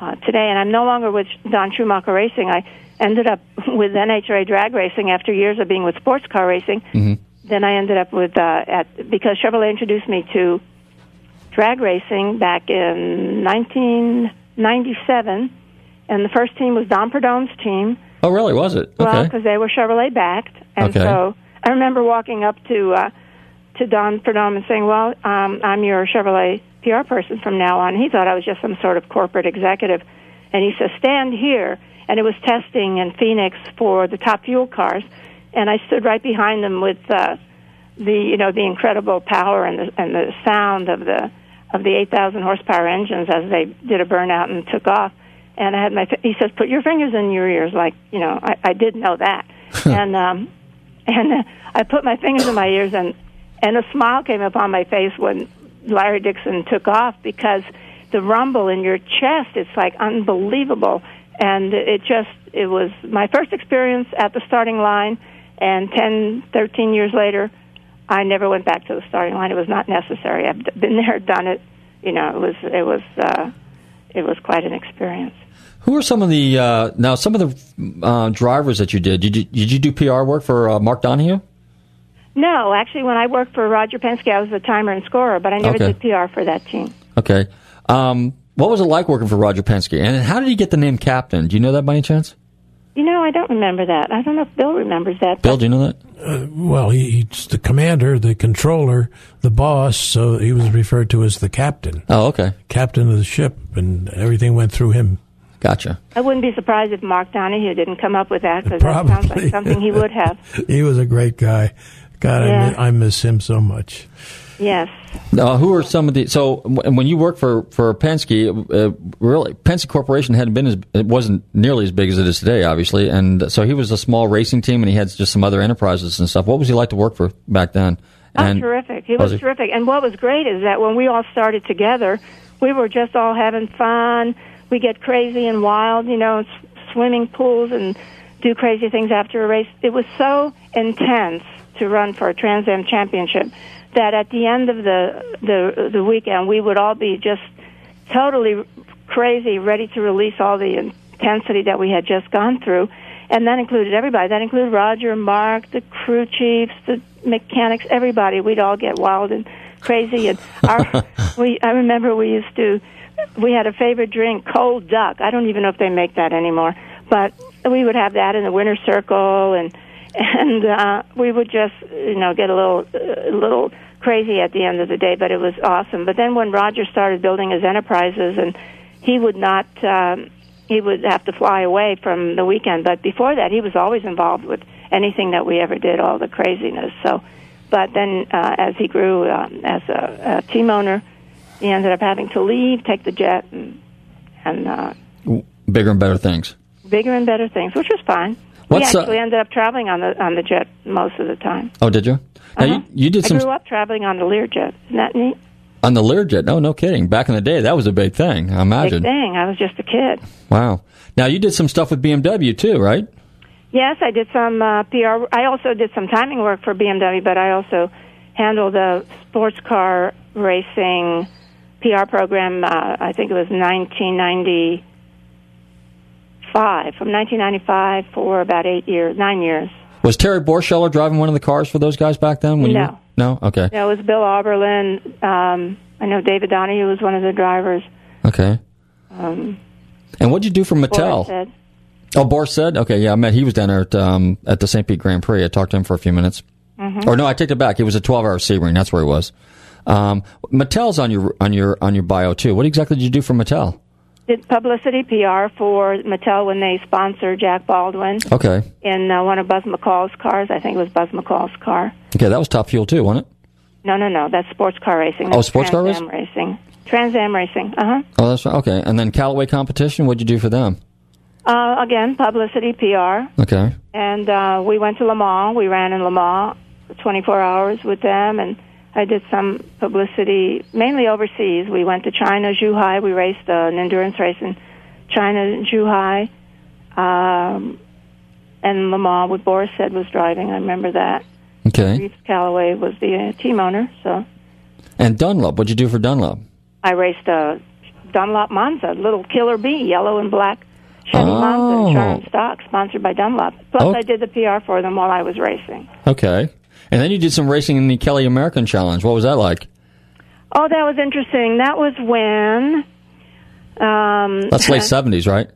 uh, today. And I'm no longer with Don Schumacher Racing. I ended up with NHRA drag racing after years of being with sports car racing. Mm-hmm. Then I ended up with uh, at because Chevrolet introduced me to drag racing back in 1997, and the first team was Don Prudhomme's team. Oh, really? Was it? Well, because they were Chevrolet backed, and Okay. so I remember walking up to uh, to Don Prudhomme and saying, "Well, um, I'm your Chevrolet PR person from now on." He thought I was just some sort of corporate executive, and he says, "Stand here." And it was testing in Phoenix for the top fuel cars, and I stood right behind them with uh, the you know the incredible power and the and the sound of the of the 8,000 horsepower engines as they did a burnout and took off. And I had my he says, "Put your fingers in your ears," like you know I, I did know that, and um, and uh, I put my fingers in my ears and and a smile came upon my face when Larry Dixon took off because the rumble in your chest it's like unbelievable and it just it was my first experience at the starting line and 10 13 years later I never went back to the starting line it was not necessary I've been there done it you know it was it was uh it was quite an experience Who are some of the uh, now some of the uh, drivers that you did? Did you did you do PR work for uh, Mark Donohue? no actually when I worked for Roger Penske I was the timer and scorer but I never Okay. did PR for that team Okay. Um, what was it like working for Roger Penske? And how did he get the name captain? Do you know that by any chance? you know I don't remember that I don't know if Bill remembers that Bill, do you know that? Uh, well, he, he's the commander, the controller, the boss, so he was referred to as the captain. Oh, okay. Captain of the ship, and everything went through him. Gotcha. I wouldn't be surprised if Mark Donohue didn't come up with that because that sounds like something he would have. he was a great guy. God, I, miss, I miss him so much. Yes. Uh, who are some of the? So when you worked for for Penske, uh, really Penske Corporation hadn't been as it wasn't nearly as big as it is today, obviously, and so he was a small racing team, and he had just some other enterprises and stuff. What was he like to work for back then? Oh, And terrific. He Was was terrific. And what was great is that when we all started together, we were just all having fun. We get crazy and wild, you know, swimming pools and do crazy things after a race. It was so intense to run for a Trans Am championship that at the end of the the the weekend we would all be just totally crazy, ready to release all the intensity that we had just gone through. And that included everybody. That included Roger, Mark, the crew chiefs, the mechanics, everybody. We'd all get wild and crazy. And our, we, I remember we used to, we had a favorite drink, cold duck. I don't even know if they make that anymore, but we would have that in the winter circle, and and uh, we would just, you know, get a little, a little crazy at the end of the day. But it was awesome. But then when Roger started building his enterprises, and he would not. Um, he would have to fly away from the weekend. But before that, he was always involved with anything that we ever did, all the craziness. So, but then uh, as he grew um, as a, a team owner, he ended up having to leave, take the jet, and, and uh, bigger and better things. bigger and better things, which was fine. What's, we uh, actually ended up traveling on the on the jet most of the time. Oh, did you? Now Uh-huh. you, you did I grew up traveling on the Learjet. Isn't that neat? on the Learjet. No, no kidding. Back in the day, that was a big thing. I imagine. Big thing. I was just a kid. Wow. Now you did some stuff with BMW too, right? Yes, I did some uh, PR. I also did some timing work for BMW, but I also handled the sports car racing PR program. Uh, I think it was 1995, from 1995 for about eight years, nine years. Was Terry Borcheller driving one of the cars for those guys back then? When You No. were, no. Okay. No, it was Bill Auberlen. Um, I know David Donohue was one of the drivers. Okay. Um, And what'd you do for Mattel? Oh, Boris Said. Okay, yeah, I met. He was down there at um, at the St. Pete Grand Prix. I talked to him for a few minutes. Mhm. Or no, I take it back. It was a twelve-hour Sebring. That's where he was. Um, Mattel's on your on your on your bio too. What exactly did you do for Mattel? Did publicity PR for Mattel when they sponsored Jack Baldwin Okay. in uh, one of Buzz McCall's cars. I think it was Buzz McCall's car. Okay, that was Top Fuel too, wasn't it? No, no, no. That's sports car racing. Oh, That's sports car Trans Am racing. Trans Am racing. Uh huh. Oh, that's right. Okay, and then Callaway competition. What'd you do for them? Uh, again, publicity, PR. Okay. And uh, we went to Le Mans. We ran in Le Mans 24 hours with them, and I did some publicity, mainly overseas. We went to China, Zhuhai. We raced uh, an endurance race in China, Zhuhai. Um, and Le Mans, with Boris Said was driving. I remember that. Okay. Reeves Callaway was the uh, team owner, so And Dunlop, what'd you do for Dunlop? I raced a Dunlop Monza, little killer bee, yellow and black Chevy Oh. Monza stock, sponsored by Dunlop. Plus, Oh. I did the PR for them while I was racing. Okay. And then you did some racing in the Kelly American Challenge. What was that like? Oh, that was interesting. That was when. Um, That's late 70s, right?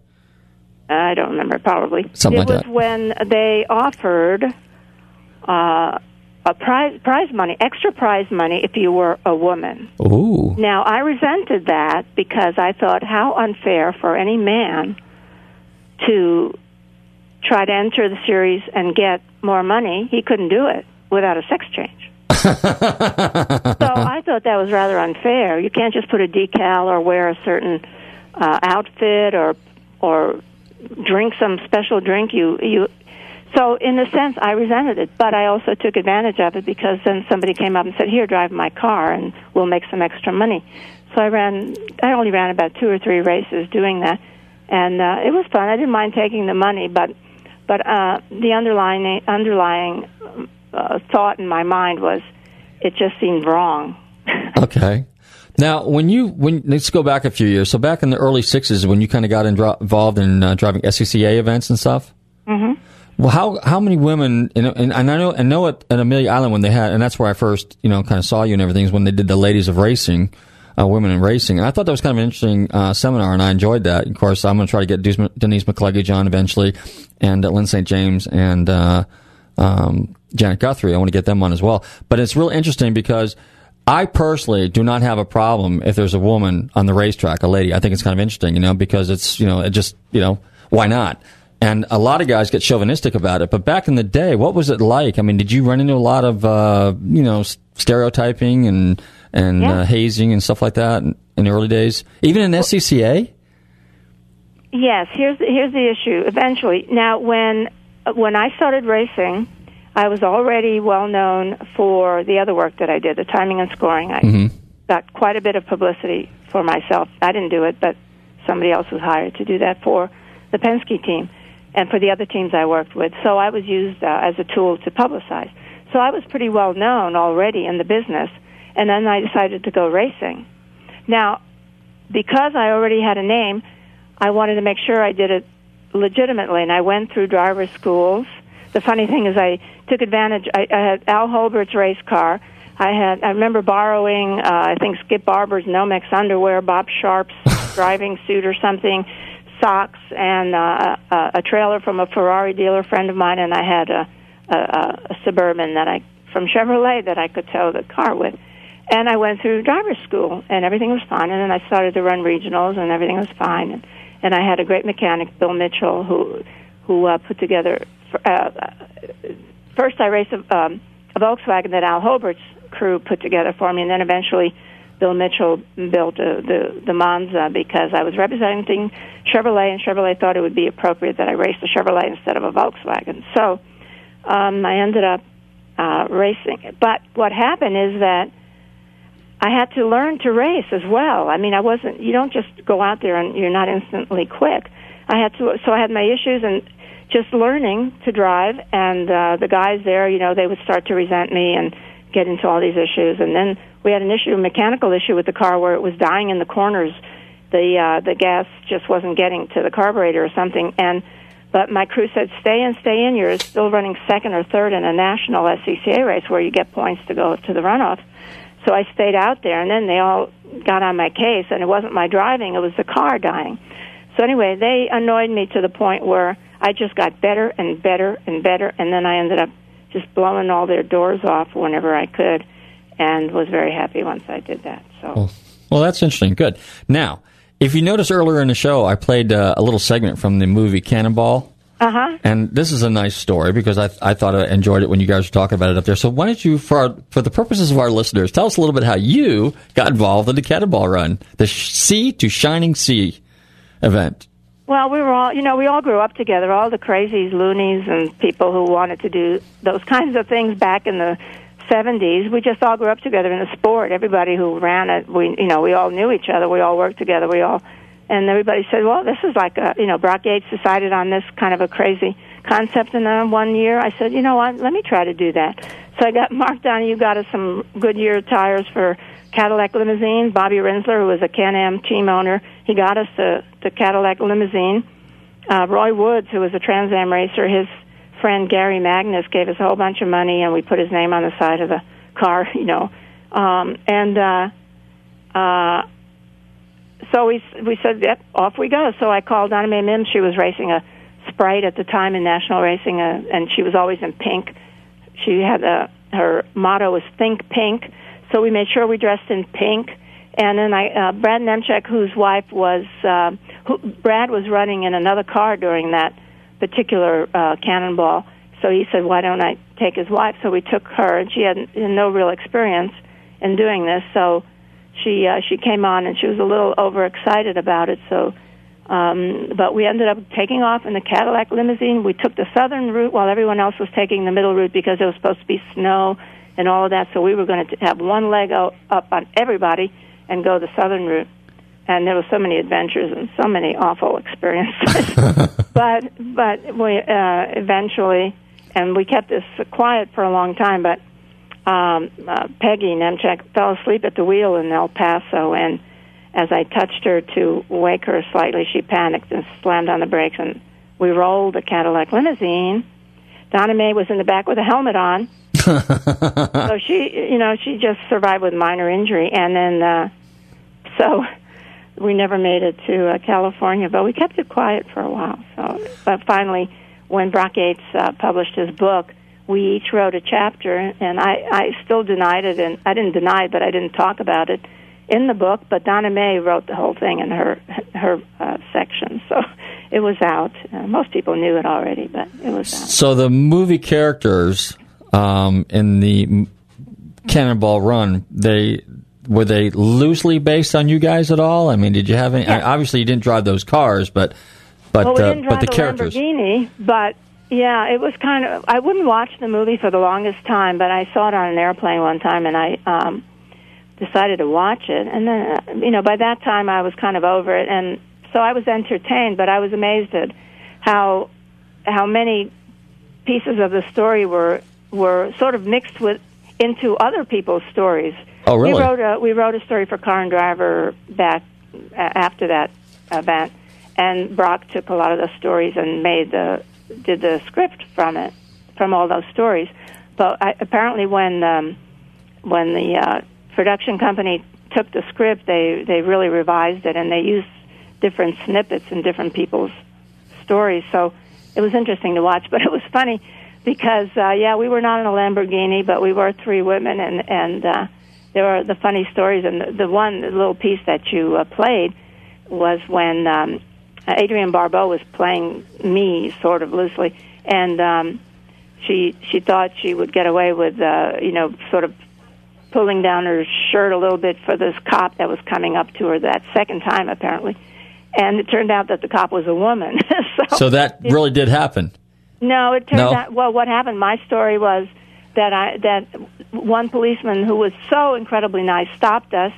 I don't remember. Probably Something it like was that. when they offered uh, a prize prize money, extra prize money, if you were a woman. Ooh. Now, I resented that because I thought how unfair for any man to try to enter the series and get more money. He couldn't do it without a sex change. so I thought that was rather unfair. You can't just put a decal or wear a certain uh, outfit or or drink some special drink. You you. So in a sense, I resented it, but I also took advantage of it because then somebody came up and said, "Here, drive my car, and we'll make some extra money." So I ran. I only ran about two or three races doing that, and uh, it was fun. I didn't mind taking the money, but but uh, the underlying underlying uh, thought in my mind was it just seemed wrong. Okay. Now, when you when let's go back a few years. So back in the early '60s, when you kind of got in, involved in uh, driving SCCA events and stuff. Mm-hmm. Well, how how many women? You know, and, and I know and know at, at Amelia Island when they had, and that's where I first you know kind of saw you and everything is when they did the Ladies of Racing, uh, Women in Racing, and I thought that was kind of an interesting uh, seminar, and I enjoyed that. Of course, I'm going to try to get Denise Denise McCluggage on eventually, and uh, Lyn St. James and uh, um, Janet Guthrie. I want to get them on as well. But it's real interesting because. I personally do not have a problem if there's a woman on the racetrack, a lady. I think it's kind of interesting, you know, because it's, you know, it just, you know, why not? And a lot of guys get chauvinistic about it. But back in the day, what was it like? I mean, did you run into a lot of, uh, you know, stereotyping and, and Yeah. uh, hazing and stuff like that in, in the early days? Even in SCCA? Yes, here's the, here's the issue. Eventually, now when when I started racing, I was already well known for the other work that I did, the timing and scoring. I Mm-hmm. got quite a bit of publicity for myself. I didn't do it, but somebody else was hired to do that for the Penske team and for the other teams I worked with. So I was used uh, as a tool to publicize. So I was pretty well known already in the business, and then I decided to go racing. Now, because I already had a name, I wanted to make sure I did it legitimately, and I went through driver's schools. The funny thing is, I took advantage. I, I had Al Holbert's race car. I had. I remember borrowing. Uh, I think Skip Barber's Nomex underwear, Bob Sharp's driving suit or something, socks, and uh, a, a trailer from a Ferrari dealer friend of mine, and I had a, a, a suburban that I from Chevrolet that I could tow the car with. And I went through driver's school, and everything was fine. And then I started to run regionals, and everything was fine. And, and I had a great mechanic, Bill Mitchell, who who uh, put together. Uh, first, I raced a, um, a Volkswagen that Al Holbert's crew put together for me, and then eventually Bill Mitchell built uh, the the Monza because I was representing Chevrolet, and Chevrolet thought it would be appropriate that I race the Chevrolet instead of a Volkswagen. So um, I ended up uh, racing. But what happened is that I had to learn to race as well. I mean, I wasn't. You don't just go out there and you're not instantly quick. I had to. So I had my issues and just learning to drive. And uh, the guys there, you know, they would start to resent me and get into all these issues. And then we had an issue, a mechanical issue with the car where it was dying in the corners. The uh, the gas just wasn't getting to the carburetor or something. And but my crew said, "Stay in, stay in. You're still running second or third in a national SCCA race where you get points to go to the runoff." So I stayed out there, and then they all got on my case, and it wasn't my driving; it was the car dying. So anyway, they annoyed me to the point where I just got better and better and better, and then I ended up just blowing all their doors off whenever I could, and was very happy once I did that. So. Well, well, that's interesting. Good. Now, if you notice earlier in the show, I played uh, a little segment from the movie Cannonball. Uh huh. And this is a nice story because I, I thought I enjoyed it when you guys were talking about it up there. So why don't you, for our, for the purposes of our listeners, tell us a little bit how you got involved in the Cannonball Run, the Sh- Sea to Shining Sea event. Well, we were all, you know, we all grew up together, all the crazies, loonies, and people who wanted to do those kinds of things back in the 70s. We just all grew up together in the sport. Everybody who ran it, we, you know, we all knew each other. We all worked together. We all, and everybody said, well, this is like a, you know, Brock Yates decided on this kind of a crazy concept. Then one year I said, you know what, let me try to do that. So I got Mark Donohue got us some Goodyear tires for Cadillac limousine. Bobby Rinzler, who was a Can-Am team owner, he got us the, the Cadillac limousine. Uh, Roy Woods, who was a Trans Am racer, his friend Gary Magnus gave us a whole bunch of money, and we put his name on the side of the car, you know. Um, and uh, uh, so we we said, yep, off we go. So I called Donna Mae Mims. She was racing a Sprite at the time in national racing, uh, and she was always in pink. She had a her motto was "Think Pink." So we made sure we dressed in pink. And then I, uh, Brad Niemcek, whose wife was, uh, who, Brad was running in another car during that particular uh, cannonball. So he said, "Why don't I take his wife?" So we took her, and she had no real experience in doing this. So she uh, she came on, and she was a little overexcited about it. So, um, but we ended up taking off in the Cadillac limousine. We took the southern route while everyone else was taking the middle route because it was supposed to be snow and all of that. So we were going to have one leg out, up on everybody and go the southern route. And there were so many adventures and so many awful experiences. but but we uh, eventually, and we kept this quiet for a long time. But um, uh, Peggy Niemcek fell asleep at the wheel in El Paso, and as I touched her to wake her slightly, she panicked and slammed on the brakes, and we rolled the Cadillac limousine. Donna Mae was in the back with a helmet on so she, you know, she just survived with minor injury, and then uh, so we never made it to uh, California, but we kept it quiet for a while. So, but finally, when Brock Yates uh, published his book, we each wrote a chapter, and I, I still denied it, and I didn't deny it, but I didn't talk about it in the book. But Donna Mae wrote the whole thing in her her uh, section, so it was out. Uh, most people knew it already, but it was out. So the movie characters um, in the Cannonball Run, they were they loosely based on you guys at all? I mean, did you have any? Yeah. Obviously, you didn't drive those cars, but but well, we uh, didn't but drive the characters. Lamborghini, but yeah, it was kind of. I wouldn't watch the movie for the longest time, but I saw it on an airplane one time, and I um, decided to watch it. And then, uh, you know, by that time, I was kind of over it, and so I was entertained. But I was amazed at how how many pieces of the story were were sort of mixed with into other people's stories. Oh, really? We wrote a we wrote a story for Car and Driver back uh, after that event, and Brock took a lot of those stories and made the did the script from it from all those stories. But I, apparently, when um, when the uh, production company took the script, they they really revised it and they used different snippets in different people's stories. So it was interesting to watch, but it was funny because uh, yeah, we were not in a Lamborghini, but we were three women, and and uh, there were the funny stories. And the, the one little piece that you uh, played was when um, Adrienne Barbeau was playing me, sort of loosely, and um, she she thought she would get away with uh, you know sort of pulling down her shirt a little bit for this cop that was coming up to her that second time apparently. And it turned out that the cop was a woman. so, So that really did happen. No, it turned No? out. Well, what happened? My story was that I that one policeman who was so incredibly nice stopped us,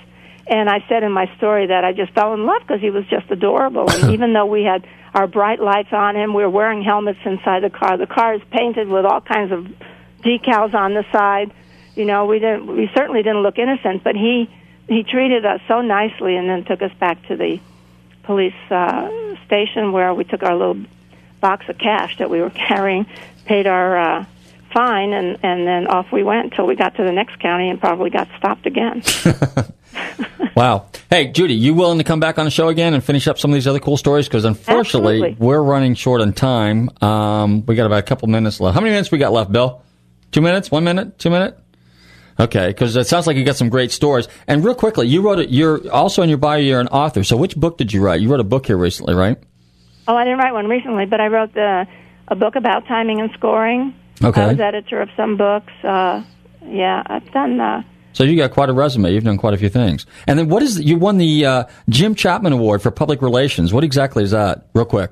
and I said in my story that I just fell in love because he was just adorable. And even though we had our bright lights on him, we were wearing helmets inside the car. The car is painted with all kinds of decals on the side. You know, we didn't. We certainly didn't look innocent, but he he treated us so nicely, and then took us back to the police uh, station where we took our little box of cash that we were carrying, paid our uh, fine, and and then off we went until we got to the next county and probably got stopped again. Wow. Hey, Judy, you willing to come back on the show again and finish up some of these other cool stories? Because unfortunately, Absolutely. we're running short on time. Um, we got about a couple minutes left. How many minutes we got left, Bill? Two minutes? One minute? Two minute? Okay, because it sounds like you got some great stories. And real quickly, you wrote it. You're also in your bio. You're an author. So, which book did you write? You wrote a book here recently, right? Oh, I didn't write one recently, but I wrote the a book about timing and scoring. Okay. I was editor of some books. Uh, yeah, I've done uh, So you got quite a resume. You've done quite a few things. And then what is you won the uh, Jim Chapman Award for Public Relations? What exactly is that? Real quick.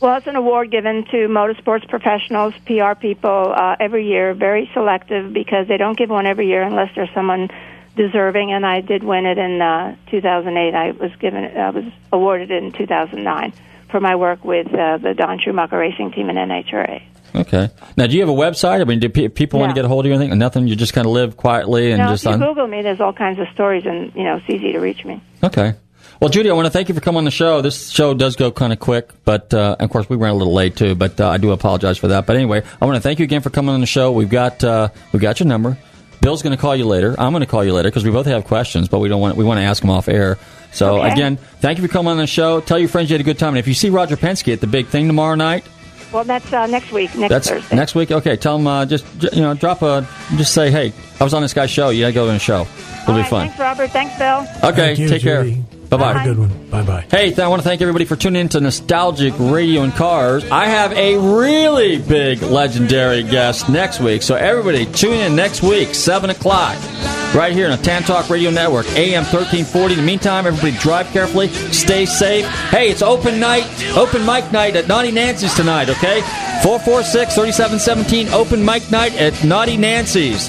Well, it's an award given to motorsports professionals, PR people, uh, every year. Very selective because they don't give one every year unless there's someone deserving. And I did win it in uh, 2008. I was given, I was awarded it in 2009 for my work with uh, the Don Schumacher Racing Team and NHRA. Okay. Now, do you have a website? I mean, do pe- people want to get a hold of you or anything? Nothing. You just kind of live quietly and now, just if you on. Google me, there's all kinds of stories, and you know, it's easy to reach me. Okay. Well, Judy, I want to thank you for coming on the show. This show does go kind of quick, but uh, of course we ran a little late too. But uh, I do apologize for that. But anyway, I want to thank you again for coming on the show. We've got uh, we've got your number. Bill's going to call you later. I'm going to call you later because we both have questions, but we don't want we want to ask them off air. So Okay. again, thank you for coming on the show. Tell your friends you had a good time. And if you see Roger Penske at the big thing tomorrow night, Well, that's uh, next week, next that's Thursday. next week. Okay, tell them uh, just j- you know drop a just say hey I was on this guy's show. You got to go to the show. It'll All be right, fun. Thanks, Robert. Thanks, Bill. Okay, Thank you, take Judy. care. Bye bye. Have a good one. Bye bye. Hey, I want to thank everybody for tuning in to Nostalgic Radio and Cars. I have a really big legendary guest next week, so everybody tune in next week, 7 o'clock, right here on the Tan Talk Radio Network, AM 1340. In the meantime, everybody drive carefully, stay safe. Hey, it's open night, open mic night at Naughty Nancy's tonight, okay? 446 3717, open mic night at Naughty Nancy's.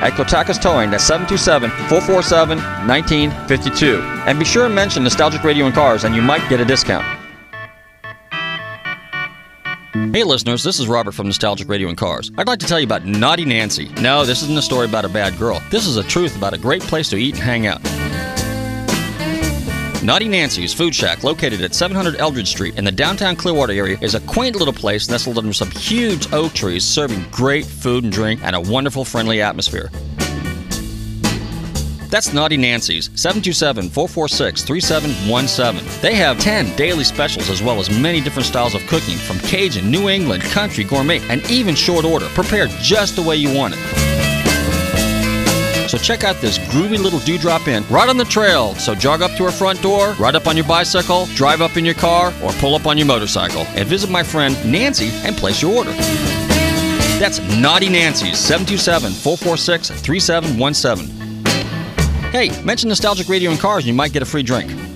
at Kotakis Towing at 727 447 1952. And be sure and mention Nostalgic Radio and Cars, and you might get a discount. Hey listeners, this is Robert from Nostalgic Radio and Cars. I'd like to tell you about Naughty Nancy. No, this isn't a story about a bad girl. This is a truth about a great place to eat and hang out. Naughty Nancy's Food Shack, located at 700 Eldridge Street in the downtown Clearwater area, is a quaint little place nestled under some huge oak trees, serving great food and drink and a wonderful, friendly atmosphere. That's Naughty Nancy's, 727 446 3717. They have 10 daily specials as well as many different styles of cooking from Cajun, New England, country, gourmet, and even short order, prepared just the way you want it. So check out this groovy little dewdrop inn right on the trail. So jog up to her front door, ride up on your bicycle, drive up in your car, or pull up on your motorcycle and visit my friend Nancy and place your order. That's Naughty Nancy's, 727 446 3717. Hey, mention Nostalgic Radio and Cars and you might get a free drink.